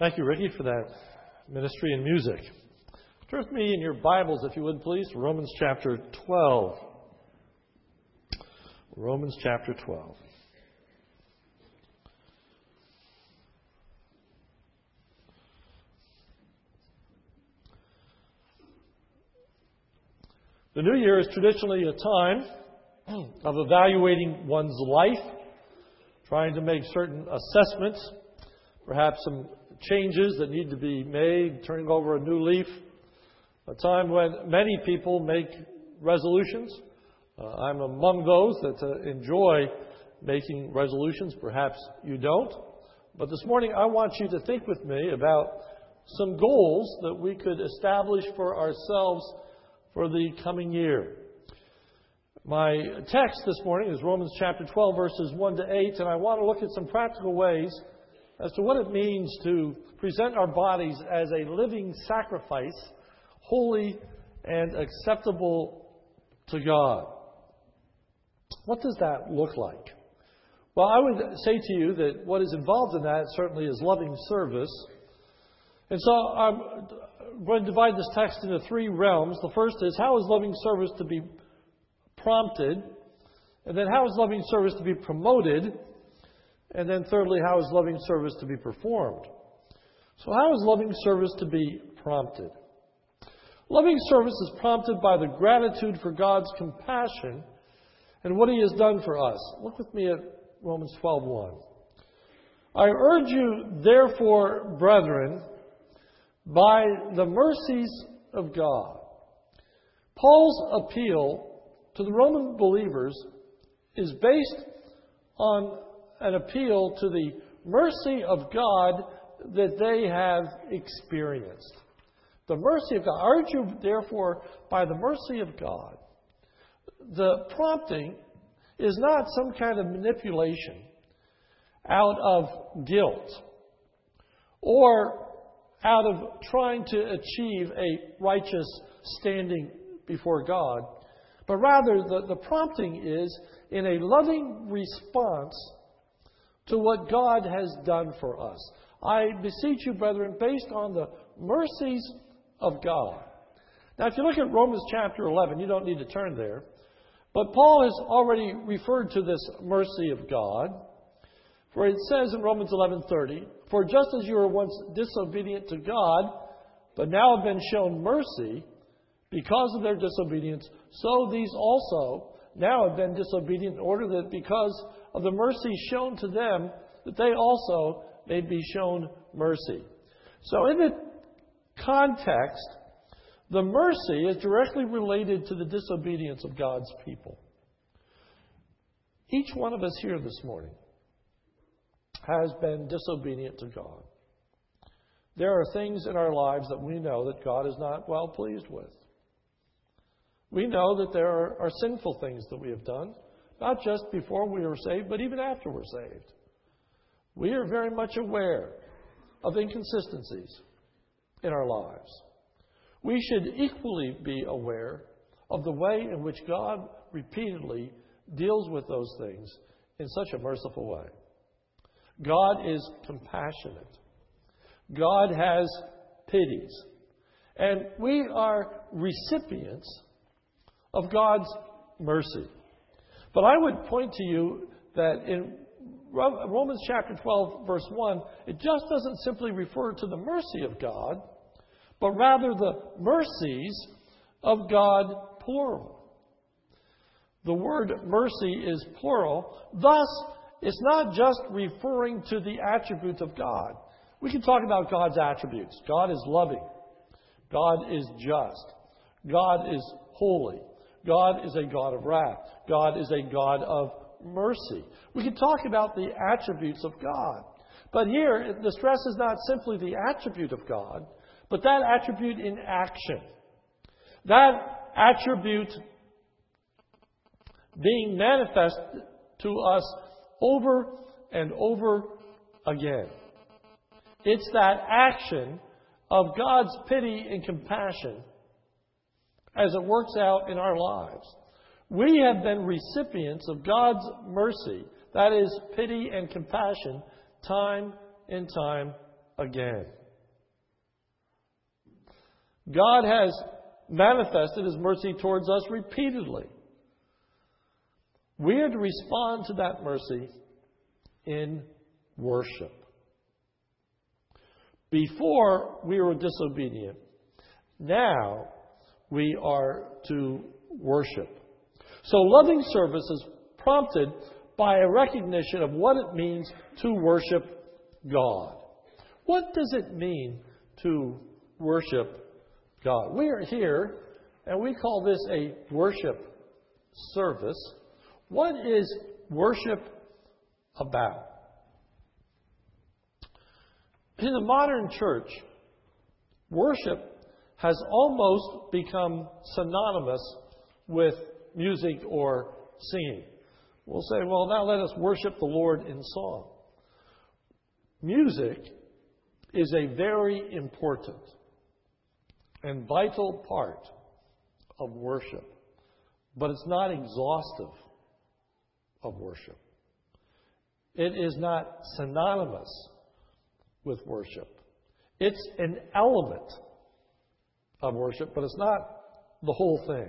Thank you, Ricky, for that ministry and music. Turn with me in your Bibles, if you would, please, Romans chapter 12. Romans chapter 12. The new year is traditionally a time of evaluating one's life, trying to make certain assessments, perhaps some changes that need to be made, turning over a new leaf. A time when many people make resolutions. Uh, I'm among those that uh, enjoy making resolutions. Perhaps you don't. But this morning, I want you to think with me about some goals that we could establish for ourselves for the coming year. My text this morning is Romans chapter 12, verses 1 to 8, and I want to look at some practical ways as to what it means to present our bodies as a living sacrifice, holy and acceptable to God. What does that look like? Well, I would say to you that what is involved in that certainly is loving service. And so I'm going to divide this text into three realms. The first is how is loving service to be prompted? And then how is loving service to be promoted? And then thirdly, how is loving service to be performed? So, how is loving service to be prompted? Loving service is prompted by the gratitude for God's compassion and what He has done for us. Look with me at Romans 12:1. I urge you, therefore, brethren, by the mercies of God. Paul's appeal to the Roman believers is based on an appeal to the mercy of God that they have experienced. The mercy of God. Urge you, therefore, by the mercy of God. The prompting is not some kind of manipulation out of guilt or out of trying to achieve a righteous standing before God, but rather the, the prompting is in a loving response to what God has done for us. I beseech you, brethren, based on the mercies of God. Now, if you look at Romans chapter 11, you don't need to turn there, but Paul has already referred to this mercy of God. For it says in Romans 11:30, "For just as you were once disobedient to God, but now have been shown mercy because of their disobedience, so these also now have been disobedient in order that because of the mercy shown to them, that they also may be shown mercy." So in the context, the mercy is directly related to the disobedience of God's people. Each one of us here this morning has been disobedient to God. There are things in our lives that we know that God is not well pleased with. We know that there are, sinful things that we have done, not just before we were saved, but even after we're saved. We are very much aware of inconsistencies in our lives. We should equally be aware of the way in which God repeatedly deals with those things in such a merciful way. God is compassionate. God has pities. And we are recipients of God's mercy. But I would point to you that in Romans chapter 12, verse 1, it just doesn't simply refer to the mercy of God, but rather the mercies of God, plural. The word mercy is plural. Thus, it's not just referring to the attribute of God. We can talk about God's attributes. God is loving. God is just. God is holy. God is a God of wrath. God is a God of mercy. We can talk about the attributes of God. But here, the stress is not simply the attribute of God, but that attribute in action. That attribute being manifest to us over and over again. It's that action of God's pity and compassion as it works out in our lives. We have been recipients of God's mercy, that is, pity and compassion, time and time again. God has manifested His mercy towards us repeatedly. We are to respond to that mercy in worship. Before we were disobedient, now we are to worship. So loving service is prompted by a recognition of what it means to worship God. What does it mean to worship God? We are here and we call this a worship service. What is worship about? In the modern church, worship has almost become synonymous with music or singing. We'll say, well, now let us worship the Lord in song. Music is a very important and vital part of worship, but it's not exhaustive of worship. It is not synonymous with worship. It's an element of worship, but it's not the whole thing.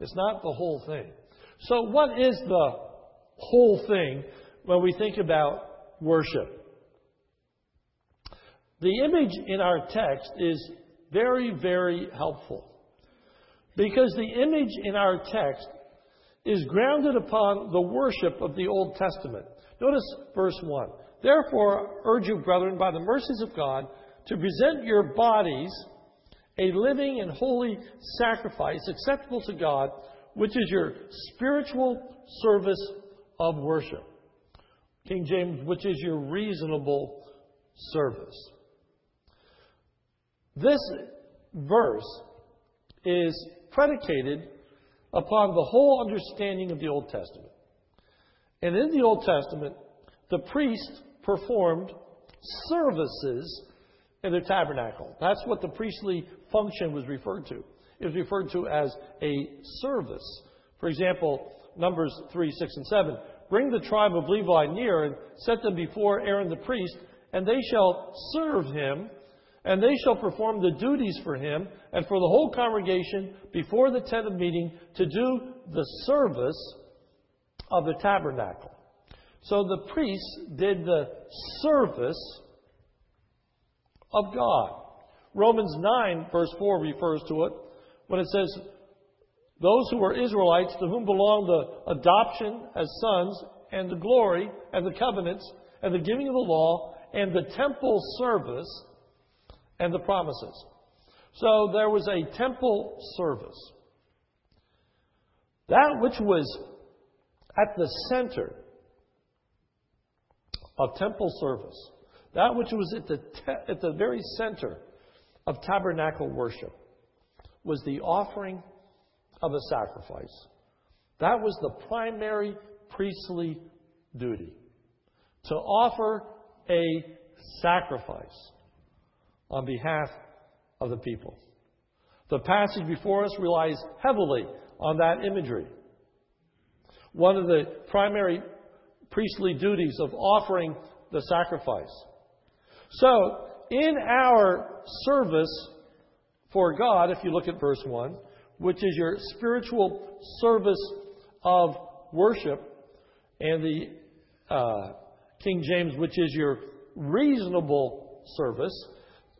It's not the whole thing. So, what is the whole thing when we think about worship? The image in our text is very, very helpful because the image in our text is grounded upon the worship of the Old Testament. Notice verse 1. Therefore, urge you, brethren, by the mercies of God, to present your bodies a living and holy sacrifice acceptable to God, which is your spiritual service of worship. King James, which is your reasonable service. This verse is predicated upon the whole understanding of the Old Testament. And in the Old Testament, the priest performed services in the tabernacle. That's what the priestly function was referred to. It was referred to as a service. For example, Numbers 3, 6, and 7. Bring the tribe of Levi near and set them before Aaron the priest, and they shall serve him, and they shall perform the duties for him and for the whole congregation before the tent of meeting to do the service of the tabernacle. So the priests did the service of God. Romans 9, verse 4, refers to it when it says, Those who were Israelites, to whom belong the adoption as sons, and the glory, and the covenants, and the giving of the law, and the temple service, and the promises. So there was a temple service. That which was at the center of temple service, that which was at the, te- at the very center of tabernacle worship, was the offering of a sacrifice. That was the primary priestly duty to offer a sacrifice on behalf of the people. The passage before us relies heavily on that imagery. One of the primary priestly duties of offering the sacrifice. So, in our service for God, if you look at verse 1, which is your spiritual service of worship, and the uh, King James, which is your reasonable service,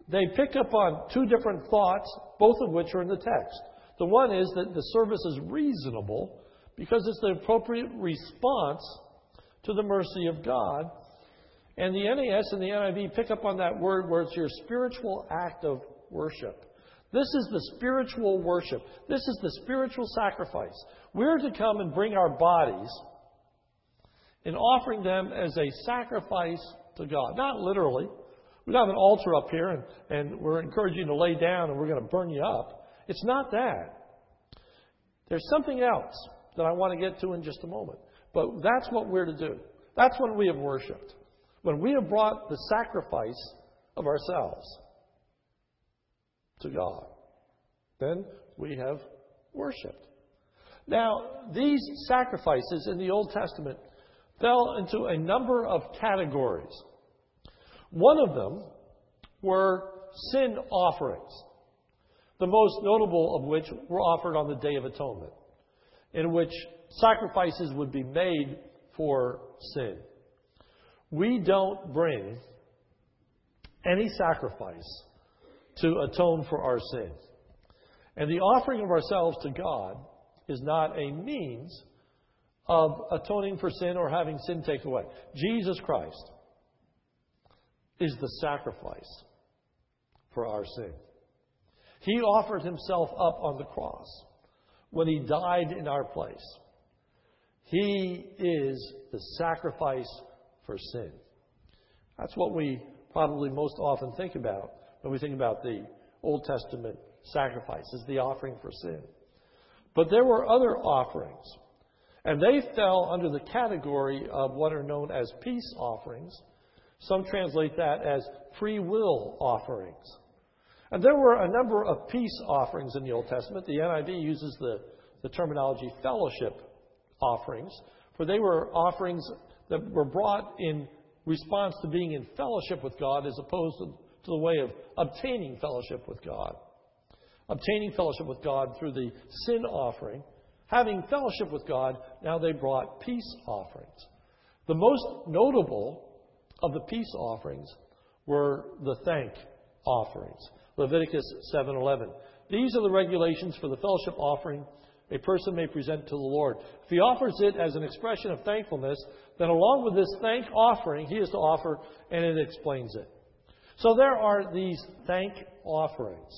they pick up on two different thoughts, both of which are in the text. The one is that the service is reasonable because it's the appropriate response to the mercy of God. And the NAS and the NIV pick up on that word where it's your spiritual act of worship. This is the spiritual worship. This is the spiritual sacrifice. We're to come and bring our bodies and offering them as a sacrifice to God. Not literally. We have an altar up here and, and we're encouraging you to lay down and we're going to burn you up. It's not that. There's something else that I want to get to in just a moment. But that's what we're to do. That's when we have worshiped. When we have brought the sacrifice of ourselves to God, then we have worshiped. Now, these sacrifices in the Old Testament fell into a number of categories. One of them were sin offerings, the most notable of which were offered on the Day of Atonement, in which sacrifices would be made for sin. We don't bring any sacrifice to atone for our sins. And the offering of ourselves to God is not a means of atoning for sin or having sin taken away. Jesus Christ is the sacrifice for our sin. He offered himself up on the cross when he died in our place. He is the sacrifice for sin. That's what we probably most often think about when we think about the Old Testament sacrifices, the offering for sin. But there were other offerings, and they fell under the category of what are known as peace offerings. Some translate that as free will offerings. And there were a number of peace offerings in the Old Testament. The NIV uses the, the terminology fellowship offerings, for they were offerings that were brought in response to being in fellowship with God as opposed to, to the way of obtaining fellowship with God. Obtaining fellowship with God through the sin offering, having fellowship with God, now they brought peace offerings. The most notable of the peace offerings were the thank offerings. Leviticus 7:11. These are the regulations for the fellowship offering a person may present to the Lord. If he offers it as an expression of thankfulness, then along with this thank offering, he is to offer, and it explains it. So there are these thank offerings.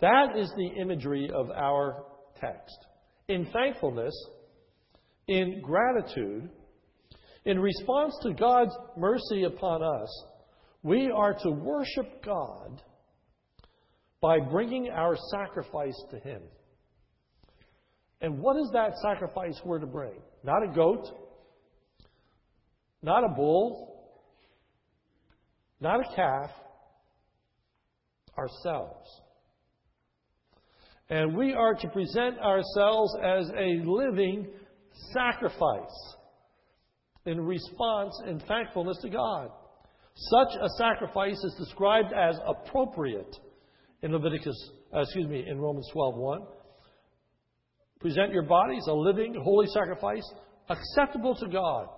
That is the imagery of our text. In thankfulness, in gratitude, in response to God's mercy upon us, we are to worship God by bringing our sacrifice to Him. And what is that sacrifice we're to bring? Not a goat, not a bull, not a calf, ourselves. And we are to present ourselves as a living sacrifice in response and thankfulness to God. Such a sacrifice is described as appropriate in Leviticus, uh, excuse me, in Romans 12:1. Present your bodies a living, holy sacrifice, acceptable to God,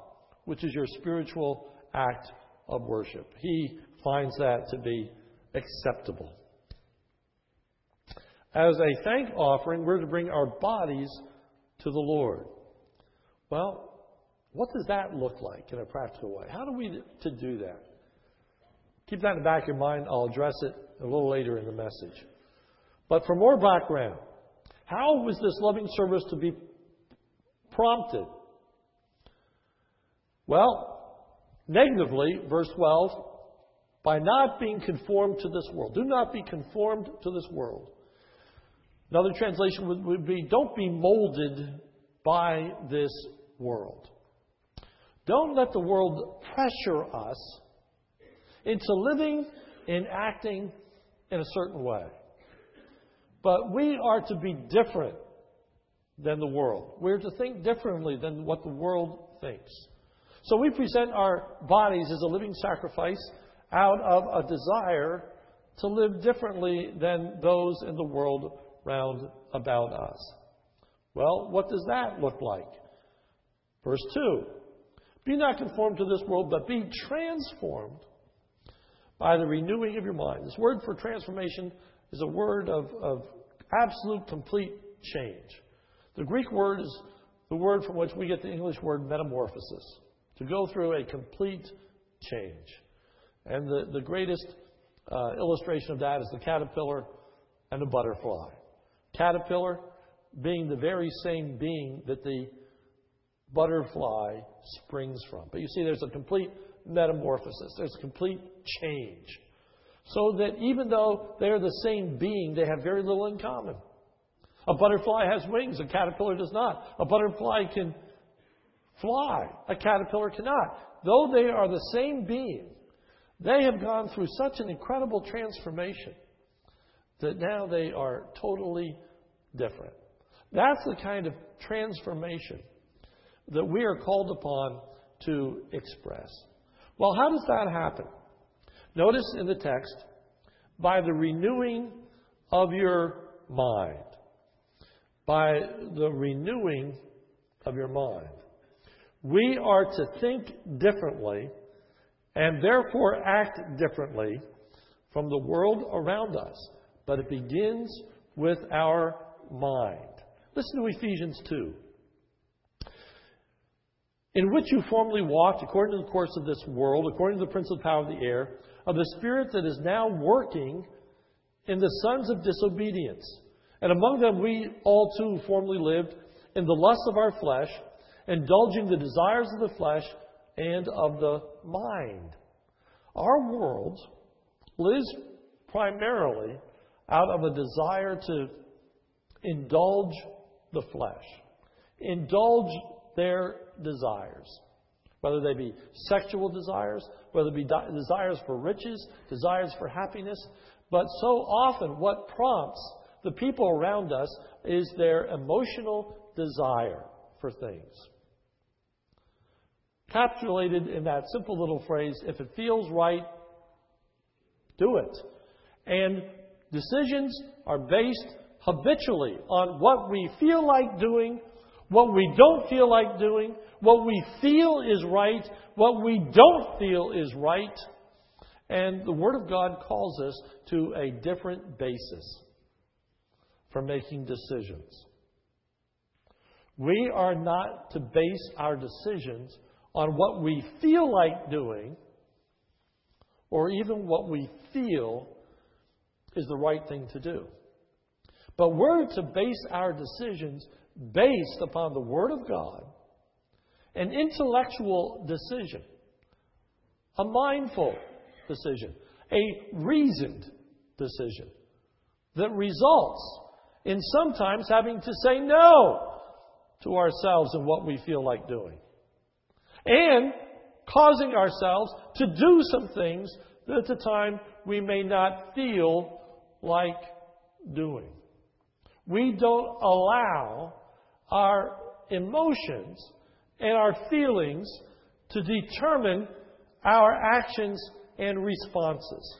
which is your spiritual act of worship. He finds that to be acceptable. As a thank offering, we're to bring our bodies to the Lord. Well, what does that look like in a practical way? How do we to do that? Keep that in the back of your mind. I'll address it a little later in the message. But for more background, how was this loving service to be prompted? Well, negatively, verse 12, by not being conformed to this world. Do not be conformed to this world. Another translation would, would be don't be molded by this world. Don't let the world pressure us into living and acting in a certain way. But we are to be different than the world. We're to think differently than what the world thinks. So we present our bodies as a living sacrifice out of a desire to live differently than those in the world round about us. Well, what does that look like? Verse 2 Be not conformed to this world, but be transformed by the renewing of your mind. This word for transformation is a word of, of absolute, complete change. The Greek word is the word from which we get the English word metamorphosis, to go through a complete change. And the, the greatest uh, illustration of that is the caterpillar and the butterfly. Caterpillar being the very same being that the butterfly springs from. But you see, there's a complete metamorphosis, there's a complete change. So that even though they're the same being, they have very little in common. A butterfly has wings, a caterpillar does not. A butterfly can fly, a caterpillar cannot. Though they are the same being, they have gone through such an incredible transformation that now they are totally different. That's the kind of transformation that we are called upon to express. Well, how does that happen? Notice in the text, by the renewing of your mind. By the renewing of your mind. We are to think differently and therefore act differently from the world around us. But it begins with our mind. Listen to Ephesians 2. In which you formerly walked according to the course of this world, according to the prince of the power of the air, of the spirit that is now working in the sons of disobedience. And among them we all too formerly lived in the lusts of our flesh, indulging the desires of the flesh and of the mind. Our world lives primarily out of a desire to indulge the flesh, indulge their desires, whether they be sexual desires, whether it be desires for riches, desires for happiness. But so often, what prompts the people around us is their emotional desire for things. Capsulated in that simple little phrase if it feels right, do it. And decisions are based habitually on what we feel like doing, what we don't feel like doing, what we feel is right, what we don't feel is right. And the Word of God calls us to a different basis for making decisions. We are not to base our decisions on what we feel like doing or even what we feel is the right thing to do. But we're to base our decisions based upon the Word of God, an intellectual decision, a mindful decision, a reasoned decision that results in sometimes having to say no to ourselves and what we feel like doing. And causing ourselves to do some things that at the time we may not feel like doing. We don't allow our emotions and our feelings to determine our actions and responses,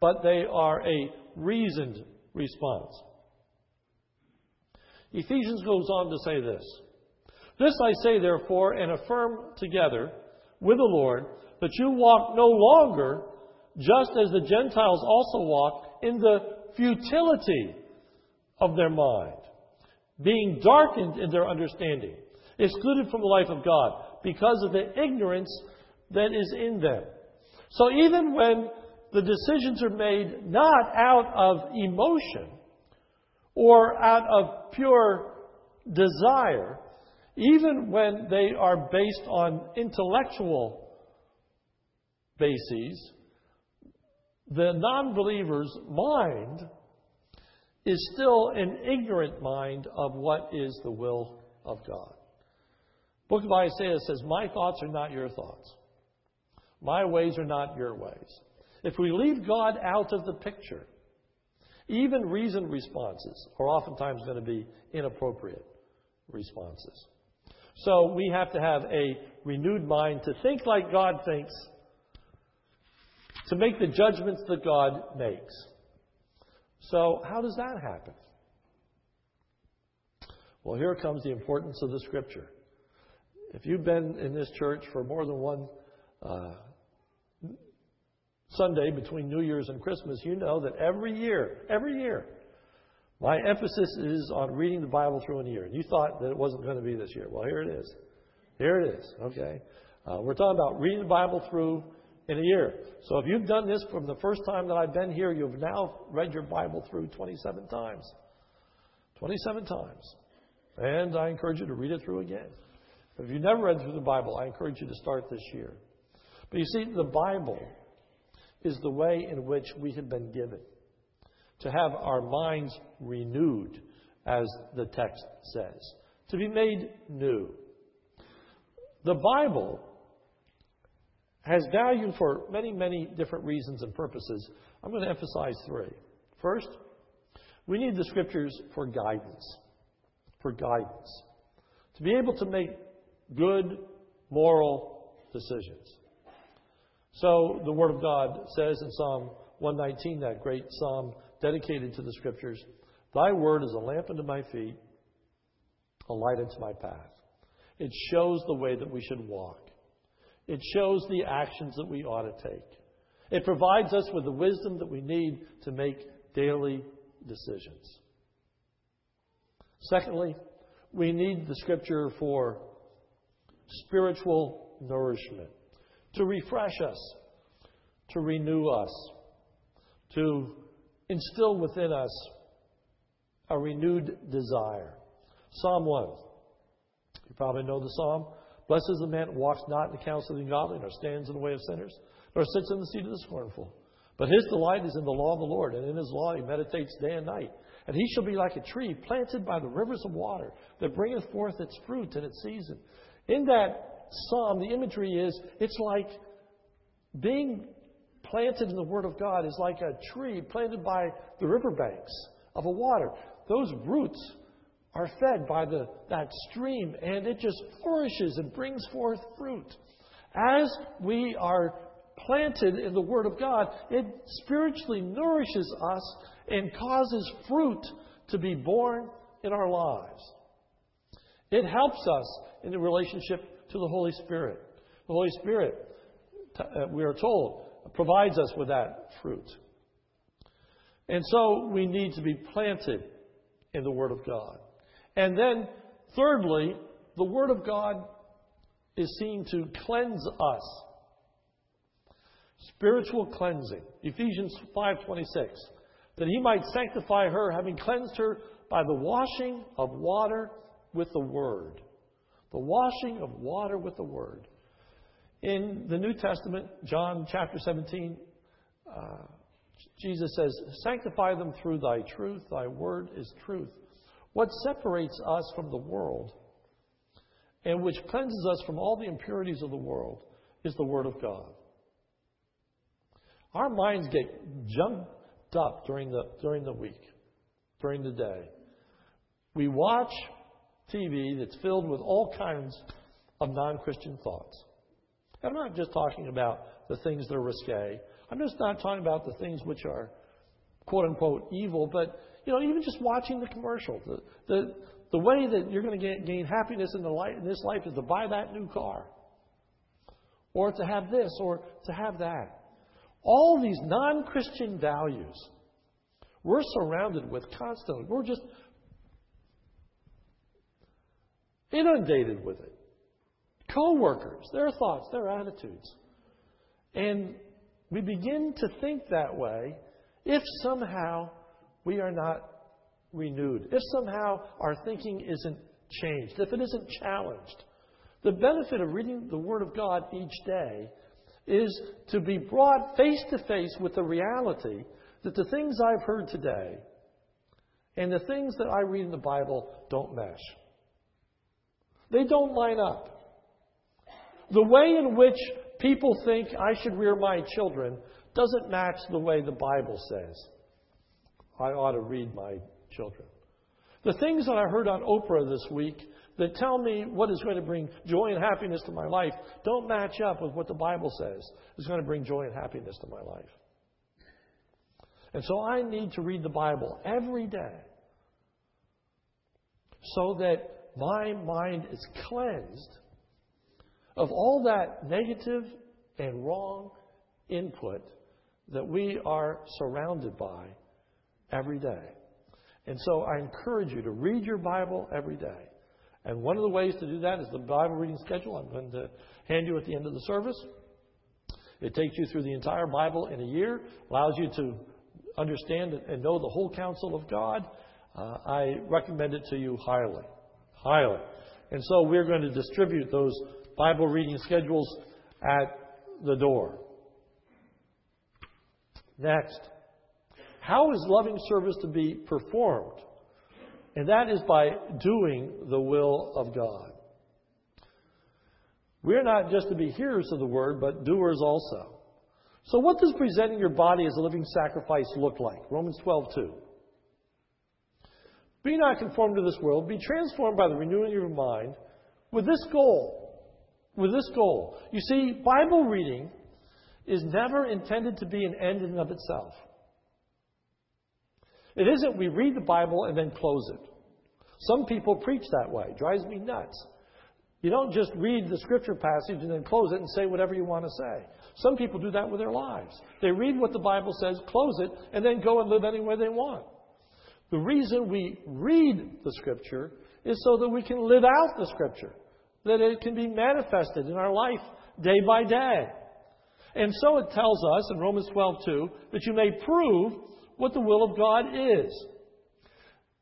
but they are a reasoned response. Ephesians goes on to say this This I say, therefore, and affirm together with the Lord, that you walk no longer just as the Gentiles also walk in the futility of their mind, being darkened in their understanding, excluded from the life of God because of the ignorance that is in them. So even when the decisions are made not out of emotion or out of pure desire, even when they are based on intellectual bases, the non believer's mind is still an ignorant mind of what is the will of God. Book of Isaiah says, My thoughts are not your thoughts. My ways are not your ways. If we leave God out of the picture, even reasoned responses are oftentimes going to be inappropriate responses. So we have to have a renewed mind to think like God thinks to make the judgments that God makes. So, how does that happen? Well, here comes the importance of the Scripture. If you've been in this church for more than one uh, Sunday between New Year's and Christmas, you know that every year, every year, my emphasis is on reading the Bible through in a year. You thought that it wasn't going to be this year. Well, here it is. Here it is. Okay. Uh, we're talking about reading the Bible through in a year. So if you've done this from the first time that I've been here, you've now read your Bible through 27 times. 27 times. And I encourage you to read it through again. If you've never read through the Bible, I encourage you to start this year. But you see, the Bible is the way in which we have been given to have our minds renewed, as the text says, to be made new. The Bible has value for many, many different reasons and purposes. I'm going to emphasize three. First, we need the scriptures for guidance. For guidance. To be able to make good moral decisions. So the Word of God says in Psalm 119, that great psalm dedicated to the Scriptures, Thy Word is a lamp unto my feet, a light unto my path. It shows the way that we should walk. It shows the actions that we ought to take. It provides us with the wisdom that we need to make daily decisions. Secondly, we need the Scripture for spiritual nourishment, to refresh us, to renew us, to instill within us a renewed desire. Psalm 1. You probably know the psalm. Blessed is the man who walks not in the counsel of the ungodly, nor stands in the way of sinners, nor sits in the seat of the scornful. But his delight is in the law of the Lord, and in his law he meditates day and night. And he shall be like a tree planted by the rivers of water, that bringeth forth its fruit in its season. In that psalm, the imagery is it's like being planted in the Word of God is like a tree planted by the riverbanks of a water. Those roots are fed by the, that stream, and it just flourishes and brings forth fruit. As we are planted in the Word of God, it spiritually nourishes us and causes fruit to be born in our lives. It helps us in the relationship to the Holy Spirit. The Holy Spirit, uh, we are told, provides us with that fruit. And so we need to be planted in the Word of God. And then, thirdly, the Word of God is seen to cleanse us. Spiritual cleansing. Ephesians 5:26. That he might sanctify her, having cleansed her by the washing of water with the word. The washing of water with the word. In the New Testament, John chapter 17, uh, Jesus says, Sanctify them through thy truth. Thy word is truth. What separates us from the world and which cleanses us from all the impurities of the world is the Word of God. Our minds get jumped up during the, during the week, during the day. We watch TV that's filled with all kinds of non Christian thoughts. I'm not just talking about the things that are risque. I'm just not talking about the things which are quote unquote evil, but you know, even just watching the commercial, the, the, the way that you're going to gain happiness in, the life, in this life is to buy that new car, or to have this, or to have that. All these non Christian values we're surrounded with constantly. We're just inundated with it. Co workers, their thoughts, their attitudes. And we begin to think that way if somehow we are not renewed, if somehow our thinking isn't changed, if it isn't challenged. The benefit of reading the Word of God each day is to be brought face to face with the reality that the things I've heard today and the things that I read in the Bible don't mesh. They don't line up. The way in which people think I should rear my children doesn't match the way the Bible says. I ought to read my children. The things that I heard on Oprah this week that tell me what is going to bring joy and happiness to my life don't match up with what the Bible says is going to bring joy and happiness to my life. And so I need to read the Bible every day so that my mind is cleansed of all that negative and wrong input that we are surrounded by every day. And so I encourage you to read your Bible every day. And one of the ways to do that is the Bible reading schedule I'm going to hand you at the end of the service. It takes you through the entire Bible in a year, allows you to understand and know the whole counsel of God. Uh, I recommend it to you highly. Highly. And so we're going to distribute those Bible reading schedules at the door. Next. How is loving service to be performed? And that is by doing the will of God. We're not just to be hearers of the word, but doers also. So, what does presenting your body as a living sacrifice look like? Romans 12, 2. Be not conformed to this world, be transformed by the renewing of your mind with this goal. With this goal. You see, Bible reading is never intended to be an end in and of itself. It isn't we read the Bible and then close it. Some people preach that way. It drives me nuts. You don't just read the scripture passage and then close it and say whatever you want to say. Some people do that with their lives. They read what the Bible says, close it, and then go and live any way they want. The reason we read the scripture is so that we can live out the scripture, that it can be manifested in our life day by day. And so it tells us in Romans 12:2 that you may prove what the will of God is.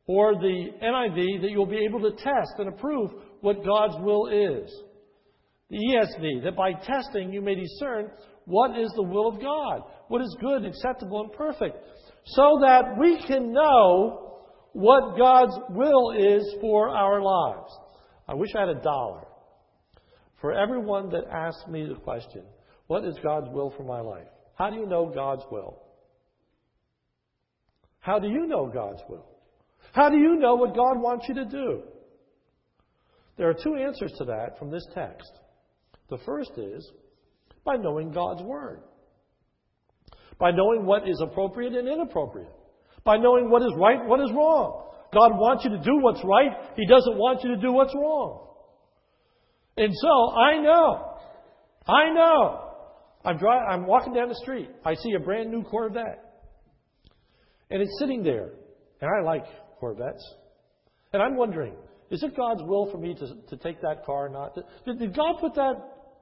Or the NIV that you'll be able to test and approve what God's will is. The ESV that by testing you may discern what is the will of God, what is good, acceptable, and perfect, so that we can know what God's will is for our lives. I wish I had a dollar for everyone that asks me the question, What is God's will for my life? How do you know God's will? How do you know God's will? How do you know what God wants you to do? There are two answers to that from this text. The first is by knowing God's Word, by knowing what is appropriate and inappropriate, by knowing what is right and what is wrong. God wants you to do what's right, He doesn't want you to do what's wrong. And so I know, I know. I'm, dry, I'm walking down the street. I see a brand new Corvette. And it's sitting there. And I like Corvettes. And I'm wondering, is it God's will for me to, to take that car or not? Did, did God put that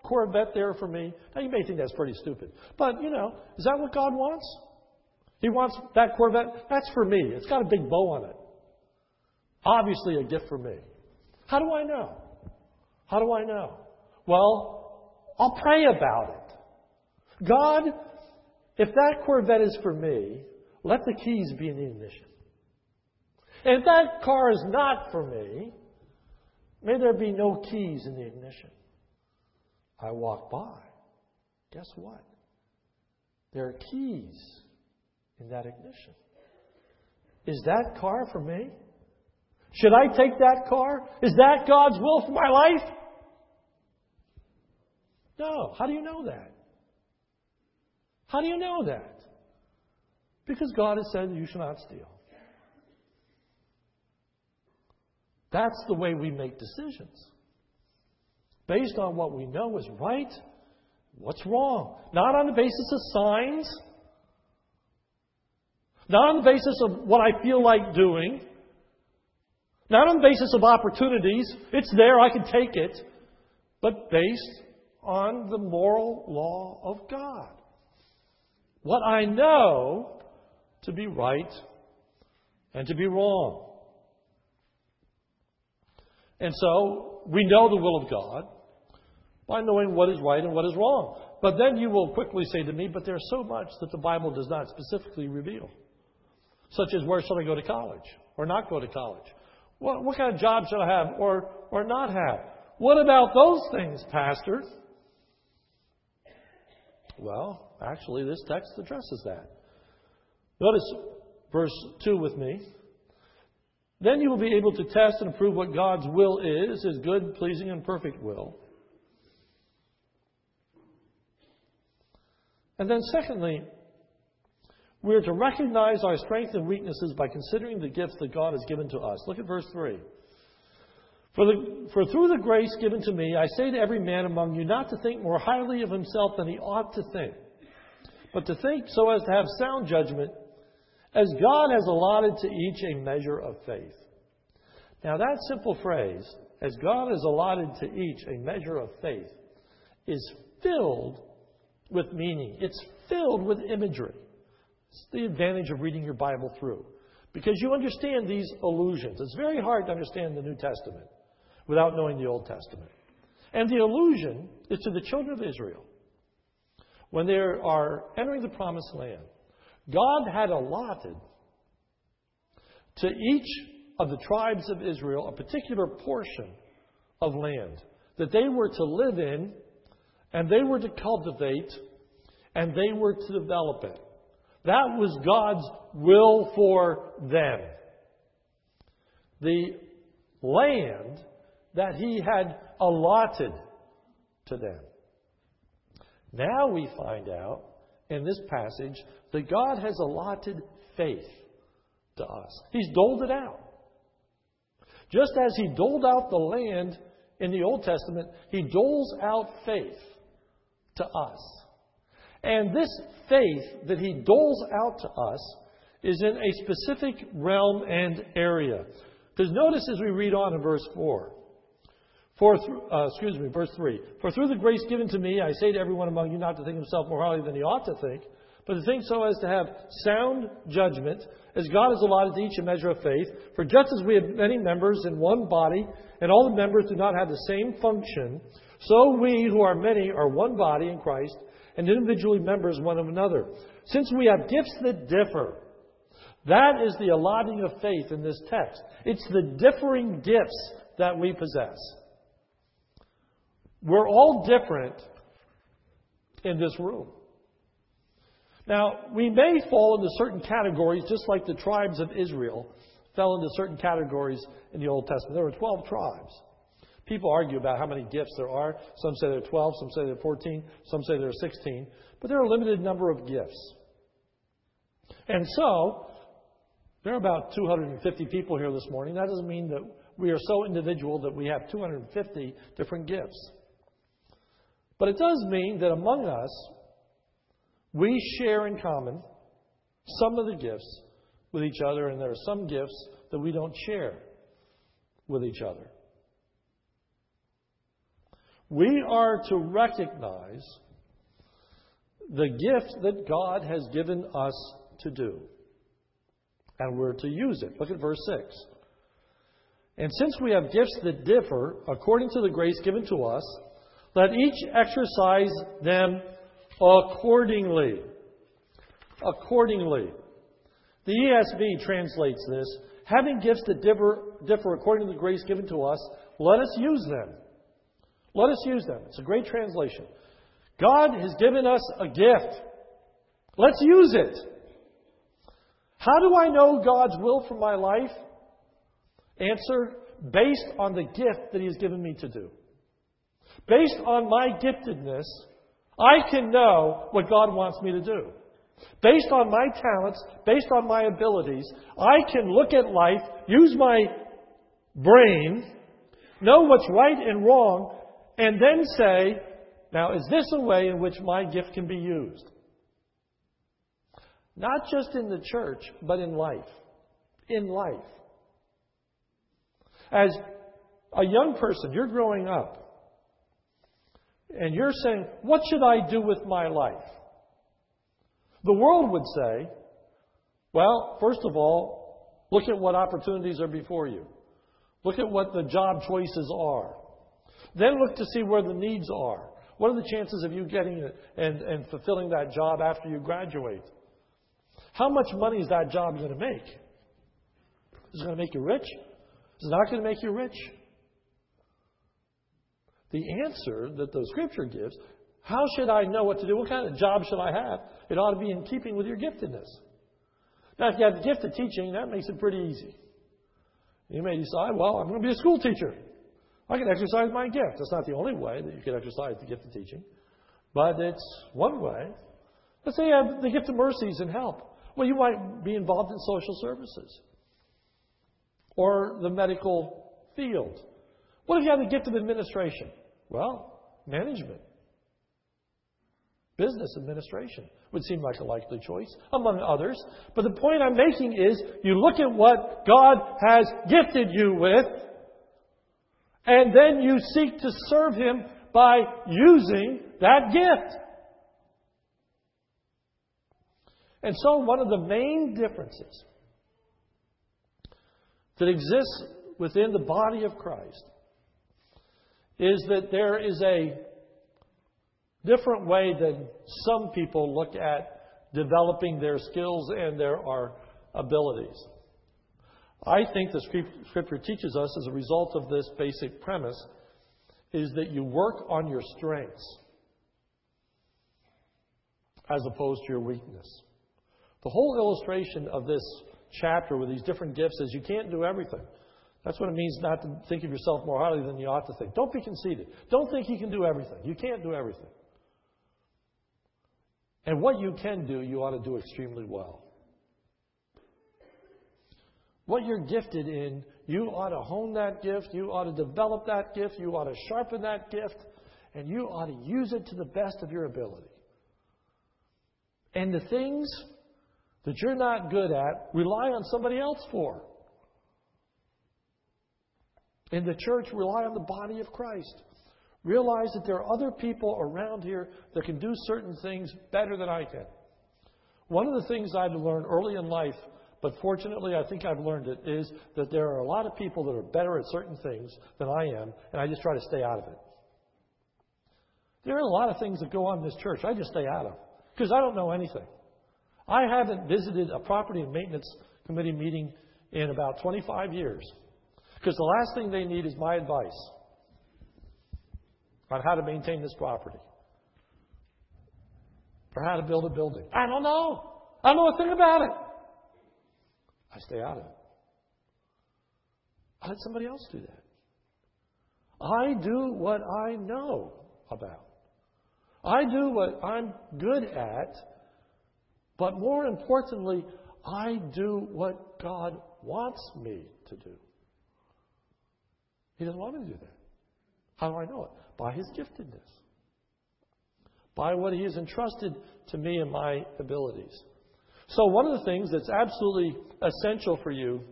Corvette there for me? Now, you may think that's pretty stupid. But, you know, is that what God wants? He wants that Corvette. That's for me. It's got a big bow on it. Obviously, a gift for me. How do I know? How do I know? Well, I'll pray about it. God, if that Corvette is for me, let the keys be in the ignition. And if that car is not for me, may there be no keys in the ignition. I walk by. Guess what? There are keys in that ignition. Is that car for me? Should I take that car? Is that God's will for my life? No. How do you know that? How do you know that? Because God has said you shall not steal. That's the way we make decisions. Based on what we know is right, what's wrong. Not on the basis of signs, not on the basis of what I feel like doing, not on the basis of opportunities. It's there, I can take it, but based on the moral law of God. What I know to be right and to be wrong. And so we know the will of God by knowing what is right and what is wrong. But then you will quickly say to me, but there's so much that the Bible does not specifically reveal, such as where should I go to college or not go to college? What, what kind of job should I have or, or not have? What about those things, Pastor? Well, actually, this text addresses that. Notice verse 2 with me. Then you will be able to test and prove what God's will is, his good, pleasing, and perfect will. And then, secondly, we are to recognize our strengths and weaknesses by considering the gifts that God has given to us. Look at verse 3. For, the, for through the grace given to me, I say to every man among you not to think more highly of himself than he ought to think, but to think so as to have sound judgment as God has allotted to each a measure of faith. Now, that simple phrase, as God has allotted to each a measure of faith, is filled with meaning. It's filled with imagery. It's the advantage of reading your Bible through. Because you understand these allusions. It's very hard to understand the New Testament without knowing the Old Testament. And the allusion is to the children of Israel when they are entering the promised land. God had allotted to each of the tribes of Israel a particular portion of land that they were to live in and they were to cultivate and they were to develop it. That was God's will for them. The land that He had allotted to them. Now we find out in this passage that God has allotted faith to us. He's doled it out. Just as He doled out the land in the Old Testament, He doles out faith to us. And this faith that He doles out to us is in a specific realm and area. Because notice as we read on in verse 4. For uh, excuse me, verse 3. For through the grace given to me, I say to everyone among you not to think himself more highly than he ought to think, but to think so as to have sound judgment, as God has allotted to each a measure of faith. For just as we have many members in one body, and all the members do not have the same function, so we who are many are one body in Christ, and individually members one of another. Since we have gifts that differ, that is the allotting of faith in this text. It's the differing gifts that we possess. We're all different in this room. Now, we may fall into certain categories, just like the tribes of Israel fell into certain categories in the Old Testament. There were 12 tribes. People argue about how many gifts there are. Some say there are 12, some say there are 14, some say there are 16. But there are a limited number of gifts. And so, there are about 250 people here this morning. That doesn't mean that we are so individual that we have 250 different gifts. But it does mean that among us, we share in common some of the gifts with each other, and there are some gifts that we don't share with each other. We are to recognize the gift that God has given us to do, and we're to use it. Look at verse 6. And since we have gifts that differ according to the grace given to us, let each exercise them accordingly. Accordingly. The ESV translates this having gifts that differ, differ according to the grace given to us, let us use them. Let us use them. It's a great translation. God has given us a gift. Let's use it. How do I know God's will for my life? Answer based on the gift that He has given me to do. Based on my giftedness, I can know what God wants me to do. Based on my talents, based on my abilities, I can look at life, use my brain, know what's right and wrong, and then say, now, is this a way in which my gift can be used? Not just in the church, but in life. In life. As a young person, you're growing up and you're saying, What should I do with my life? The world would say, Well, first of all, look at what opportunities are before you. Look at what the job choices are. Then look to see where the needs are. What are the chances of you getting it and, and fulfilling that job after you graduate? How much money is that job going to make? Is it going to make you rich? Is it not going to make you rich? The answer that the scripture gives. How should I know what to do? What kind of job should I have? It ought to be in keeping with your giftedness. Now, if you have the gift of teaching, that makes it pretty easy. You may decide, well, I'm going to be a school teacher. I can exercise my gift. That's not the only way that you can exercise the gift of teaching, but it's one way. Let's say you have the gift of mercies and help. Well, you might be involved in social services or the medical field what if you have the gift of administration? Well, management. Business administration would seem like a likely choice, among others. But the point I'm making is you look at what God has gifted you with, and then you seek to serve Him by using that gift. And so, one of the main differences that exists within the body of Christ is that there is a different way than some people look at developing their skills and their abilities. I think the scripture teaches us as a result of this basic premise is that you work on your strengths as opposed to your weakness. The whole illustration of this chapter with these different gifts is you can't do everything. That's what it means not to think of yourself more highly than you ought to think. Don't be conceited. Don't think you can do everything. You can't do everything. And what you can do, you ought to do extremely well. What you're gifted in, you ought to hone that gift, you ought to develop that gift, you ought to sharpen that gift, and you ought to use it to the best of your ability. And the things that you're not good at, rely on somebody else for. In the church, rely on the body of Christ. Realize that there are other people around here that can do certain things better than I can. One of the things I've learned early in life, but fortunately I think I've learned it, is that there are a lot of people that are better at certain things than I am, and I just try to stay out of it. There are a lot of things that go on in this church I just stay out of because I don't know anything. I haven't visited a property and maintenance committee meeting in about 25 years because the last thing they need is my advice on how to maintain this property or how to build a building. I don't know. I don't know a thing about it. I stay out of it. I let somebody else do that. I do what I know about. I do what I'm good at, but more importantly, I do what God wants me to do. He doesn't want me to do that. How do I know it? By His giftedness, by what He has entrusted to me and my abilities. So, one of the things that's absolutely essential for you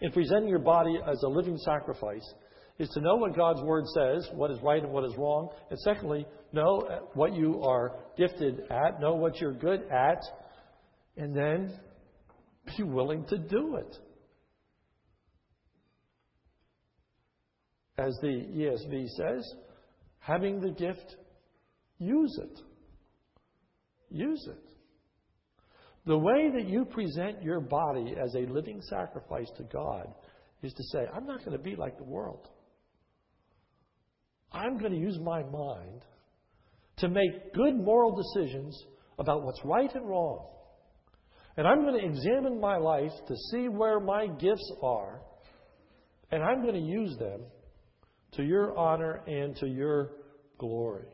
in presenting your body as a living sacrifice is to know what God's Word says, what is right and what is wrong. And secondly, know what you are gifted at, know what you're good at, and then be willing to do it. As the ESV says, having the gift, use it. Use it. The way that you present your body as a living sacrifice to God is to say, I'm not going to be like the world. I'm going to use my mind to make good moral decisions about what's right and wrong. And I'm going to examine my life to see where my gifts are, and I'm going to use them to your honor and to your glory.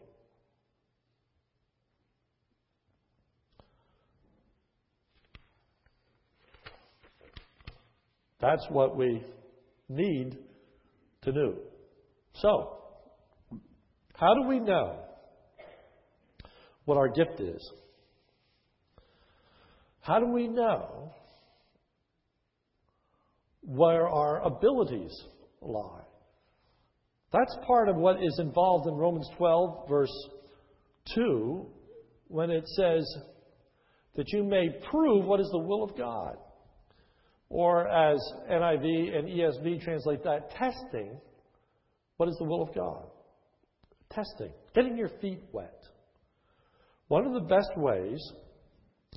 That's what we need to do. So, how do we know what our gift is? How do we know where our abilities lie? That's part of what is involved in Romans 12, verse 2, when it says that you may prove what is the will of God. Or as NIV and ESV translate that, testing what is the will of God. Testing, getting your feet wet. One of the best ways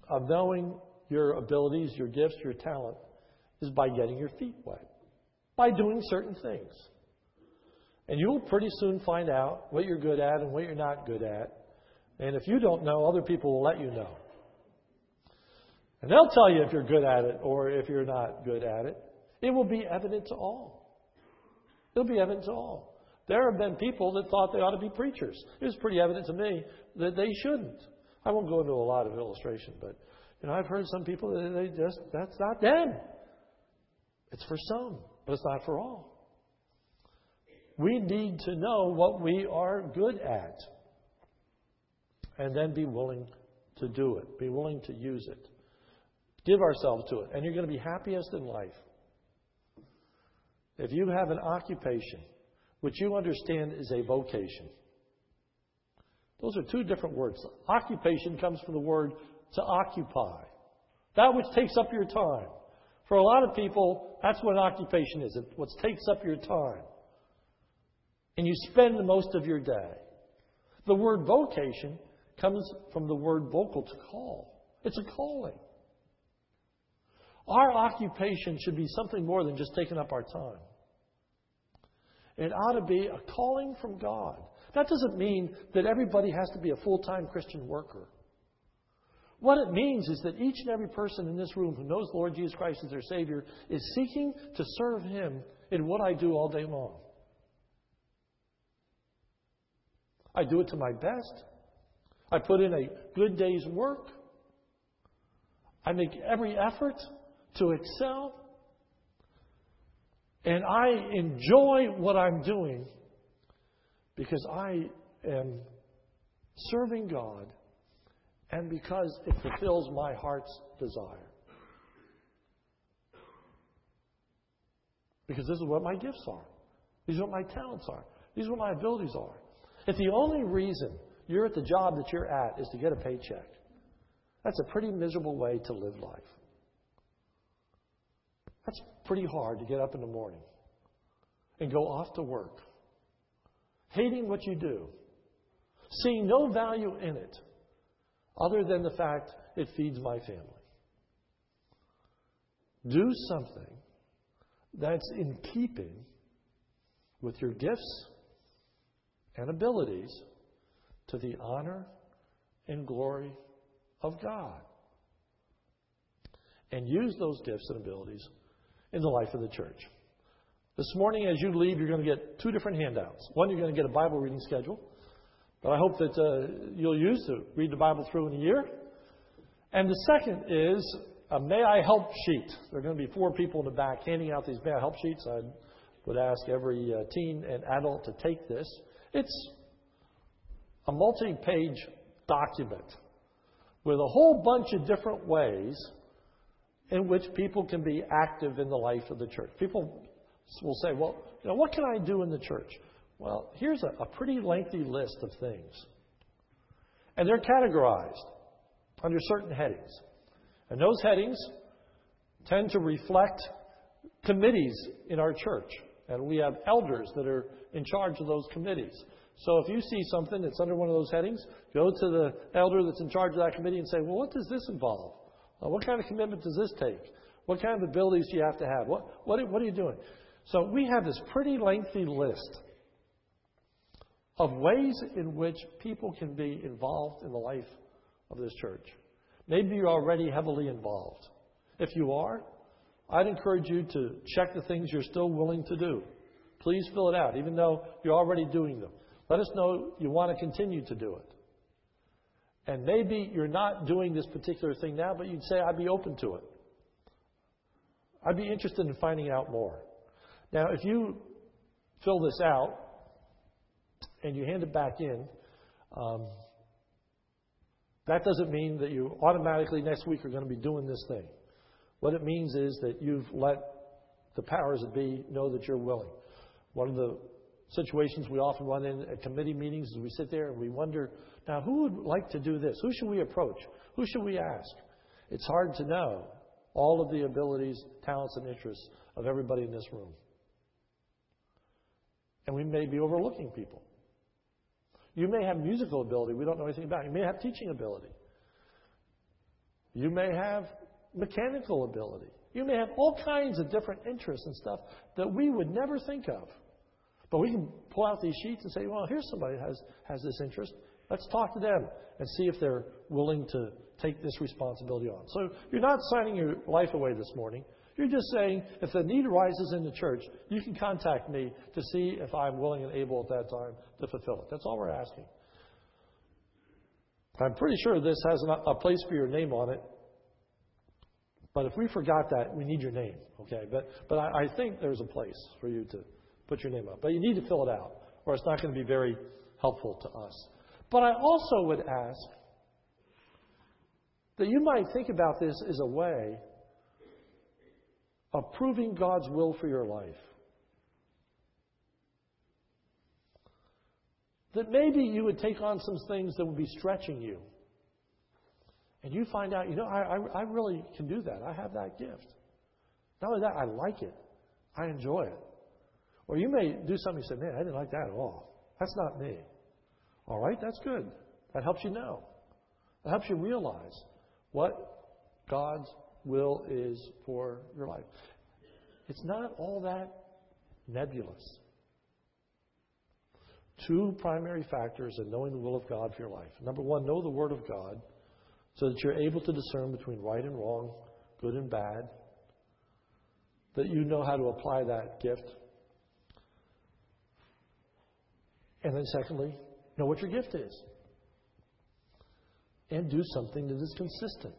of knowing your abilities, your gifts, your talent is by getting your feet wet, by doing certain things. And you'll pretty soon find out what you're good at and what you're not good at. And if you don't know, other people will let you know. And they'll tell you if you're good at it or if you're not good at it. It will be evident to all. It'll be evident to all. There have been people that thought they ought to be preachers. It was pretty evident to me that they shouldn't. I won't go into a lot of illustration, but you know, I've heard some people that they just that's not them. It's for some, but it's not for all. We need to know what we are good at and then be willing to do it, be willing to use it. Give ourselves to it, and you're going to be happiest in life. If you have an occupation which you understand is a vocation, those are two different words. Occupation comes from the word to occupy, that which takes up your time. For a lot of people, that's what an occupation is. It's what takes up your time and you spend most of your day. The word vocation comes from the word vocal to call. It's a calling. Our occupation should be something more than just taking up our time. It ought to be a calling from God. That doesn't mean that everybody has to be a full time Christian worker. What it means is that each and every person in this room who knows the Lord Jesus Christ as their Savior is seeking to serve Him in what I do all day long. I do it to my best. I put in a good day's work. I make every effort to excel. And I enjoy what I'm doing because I am serving God and because it fulfills my heart's desire. Because this is what my gifts are. These are what my talents are. These are what my abilities are. If the only reason you're at the job that you're at is to get a paycheck, that's a pretty miserable way to live life. That's pretty hard to get up in the morning and go off to work, hating what you do, seeing no value in it other than the fact it feeds my family. Do something that's in keeping with your gifts and abilities to the honor and glory of God. And use those gifts and abilities in the life of the church. This morning, as you leave, you're going to get two different handouts. One, you're going to get a Bible reading schedule that I hope that uh, you'll use to read the Bible through in a year. And the second is a May I Help sheet. There are going to be four people in the back handing out these May I Help sheets. I would ask every uh, teen and adult to take this. It's a multi page document with a whole bunch of different ways in which people can be active in the life of the church. People will say, well, you know, what can I do in the church? Well, here's a, a pretty lengthy list of things. And they're categorized under certain headings. And those headings tend to reflect committees in our church. And we have elders that are in charge of those committees. So if you see something that's under one of those headings, go to the elder that's in charge of that committee and say, well, what does this involve? Uh, what kind of commitment does this take? What kind of abilities do you have to have? What, what, what are you doing? So we have this pretty lengthy list of ways in which people can be involved in the life of this church. Maybe you're already heavily involved. If you are, I'd encourage you to check the things you're still willing to do. Please fill it out, even though you're already doing them. Let us know you want to continue to do it. And maybe you're not doing this particular thing now, but you'd say, I'd be open to it. I'd be interested in finding out more. Now, if you fill this out and you hand it back in, um, that doesn't mean that you automatically next week are going to be doing this thing. What it means is that you've let the powers that be know that you're willing. One of the situations we often run in at committee meetings is we sit there and we wonder, now who would like to do this? Who should we approach? Who should we ask? It's hard to know all of the abilities, talents, and interests of everybody in this room. And we may be overlooking people. You may have musical ability we don't know anything about. You may have teaching ability. You may have mechanical ability. You may have all kinds of different interests and stuff that we would never think of. But we can pull out these sheets and say, well, here's somebody who has, has this interest. Let's talk to them and see if they're willing to take this responsibility on. So you're not signing your life away this morning. You're just saying, if the need arises in the church, you can contact me to see if I'm willing and able at that time to fulfill it. That's all we're asking. I'm pretty sure this has a place for your name on it. But if we forgot that, we need your name, okay? But, but I, I think there's a place for you to put your name up. But you need to fill it out, or it's not going to be very helpful to us. But I also would ask that you might think about this as a way of proving God's will for your life. That maybe you would take on some things that would be stretching you. And you find out, you know, I, I, I really can do that. I have that gift. Not only that, I like it. I enjoy it. Or you may do something and say, man, I didn't like that at all. That's not me. All right, that's good. That helps you know. That helps you realize what God's will is for your life. It's not all that nebulous. Two primary factors in knowing the will of God for your life. Number one, know the Word of God so that you're able to discern between right and wrong, good and bad, that you know how to apply that gift. And then, secondly, know what your gift is. and do something that is consistent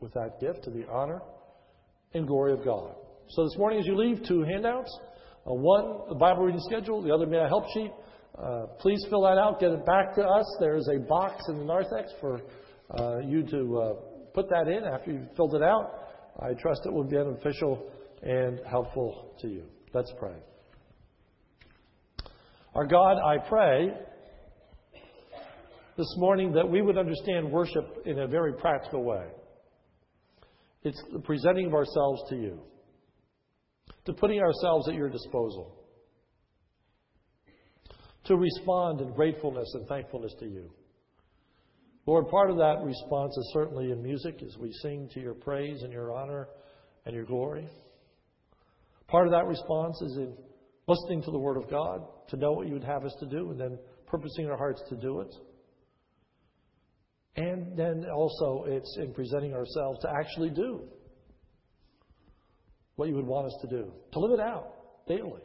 with that gift to the honor and glory of God. So this morning, as you leave, two handouts. Uh, one, the Bible reading schedule. The other, may I help sheet. Uh, please fill that out. Get it back to us. There is a box in the narthex for uh, you to uh, put that in after you've filled it out. I trust it will be beneficial and helpful to you. Let's pray. Our God, I pray this morning that we would understand worship in a very practical way. It's the presenting of ourselves to you, to putting ourselves at your disposal, to respond in gratefulness and thankfulness to you. Lord, part of that response is certainly in music as we sing to your praise and your honor and your glory. Part of that response is in listening to the Word of God, to know what you would have us to do, and then purposing our hearts to do it. And then also it's in presenting ourselves to actually do what you would want us to do, to live it out daily.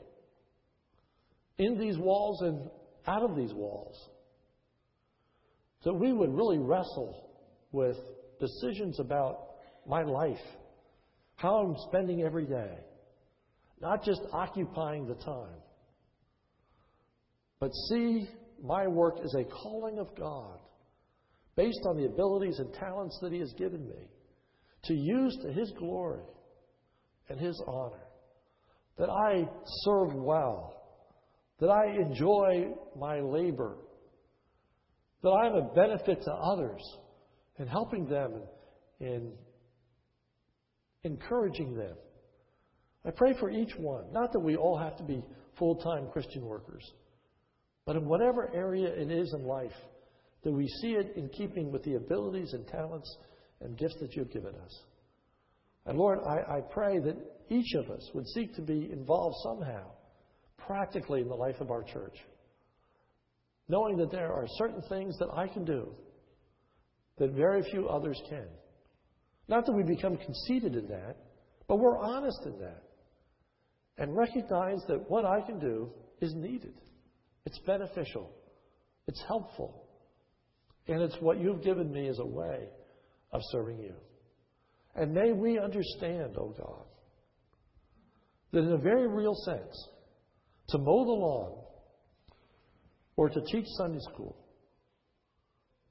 In these walls and out of these walls. So we would really wrestle with decisions about my life, how I'm spending every day, not just occupying the time, but see my work as a calling of God based on the abilities and talents that He has given me to use to His glory and His honor. That I serve well, that I enjoy my labor, that I'm a benefit to others and helping them and encouraging them. I pray for each one. Not that we all have to be full time Christian workers, but in whatever area it is in life, that we see it in keeping with the abilities and talents and gifts that you've given us. And Lord, I, I pray that each of us would seek to be involved somehow, practically, in the life of our church. Knowing that there are certain things that I can do that very few others can. Not that we become conceited in that, but we're honest in that. And recognize that what I can do is needed. It's beneficial. It's helpful. And it's what you've given me as a way of serving you. And may we understand, oh God, that in a very real sense, to mow the lawn or to teach Sunday school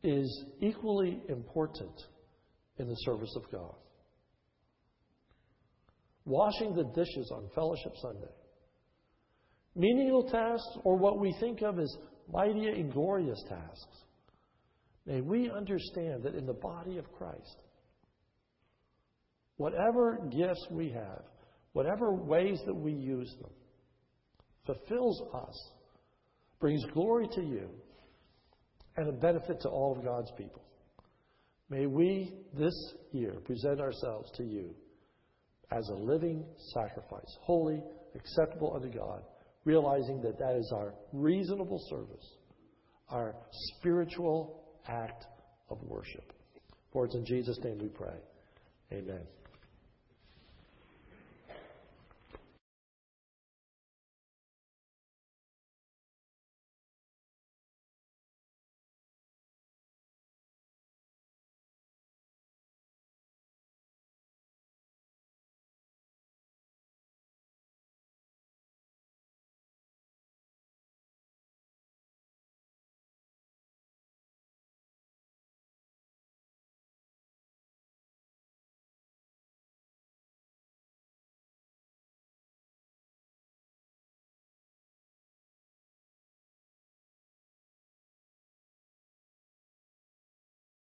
is equally important in the service of God. Washing the dishes on Fellowship Sunday. Menial tasks or what we think of as mighty and glorious tasks May we understand that in the body of Christ, whatever gifts we have, whatever ways that we use them, fulfills us, brings glory to you, and a benefit to all of God's people. May we this year present ourselves to you as a living sacrifice, holy, acceptable unto God, realizing that that is our reasonable service, our spiritual act of worship. For it's in Jesus' name we pray. Amen.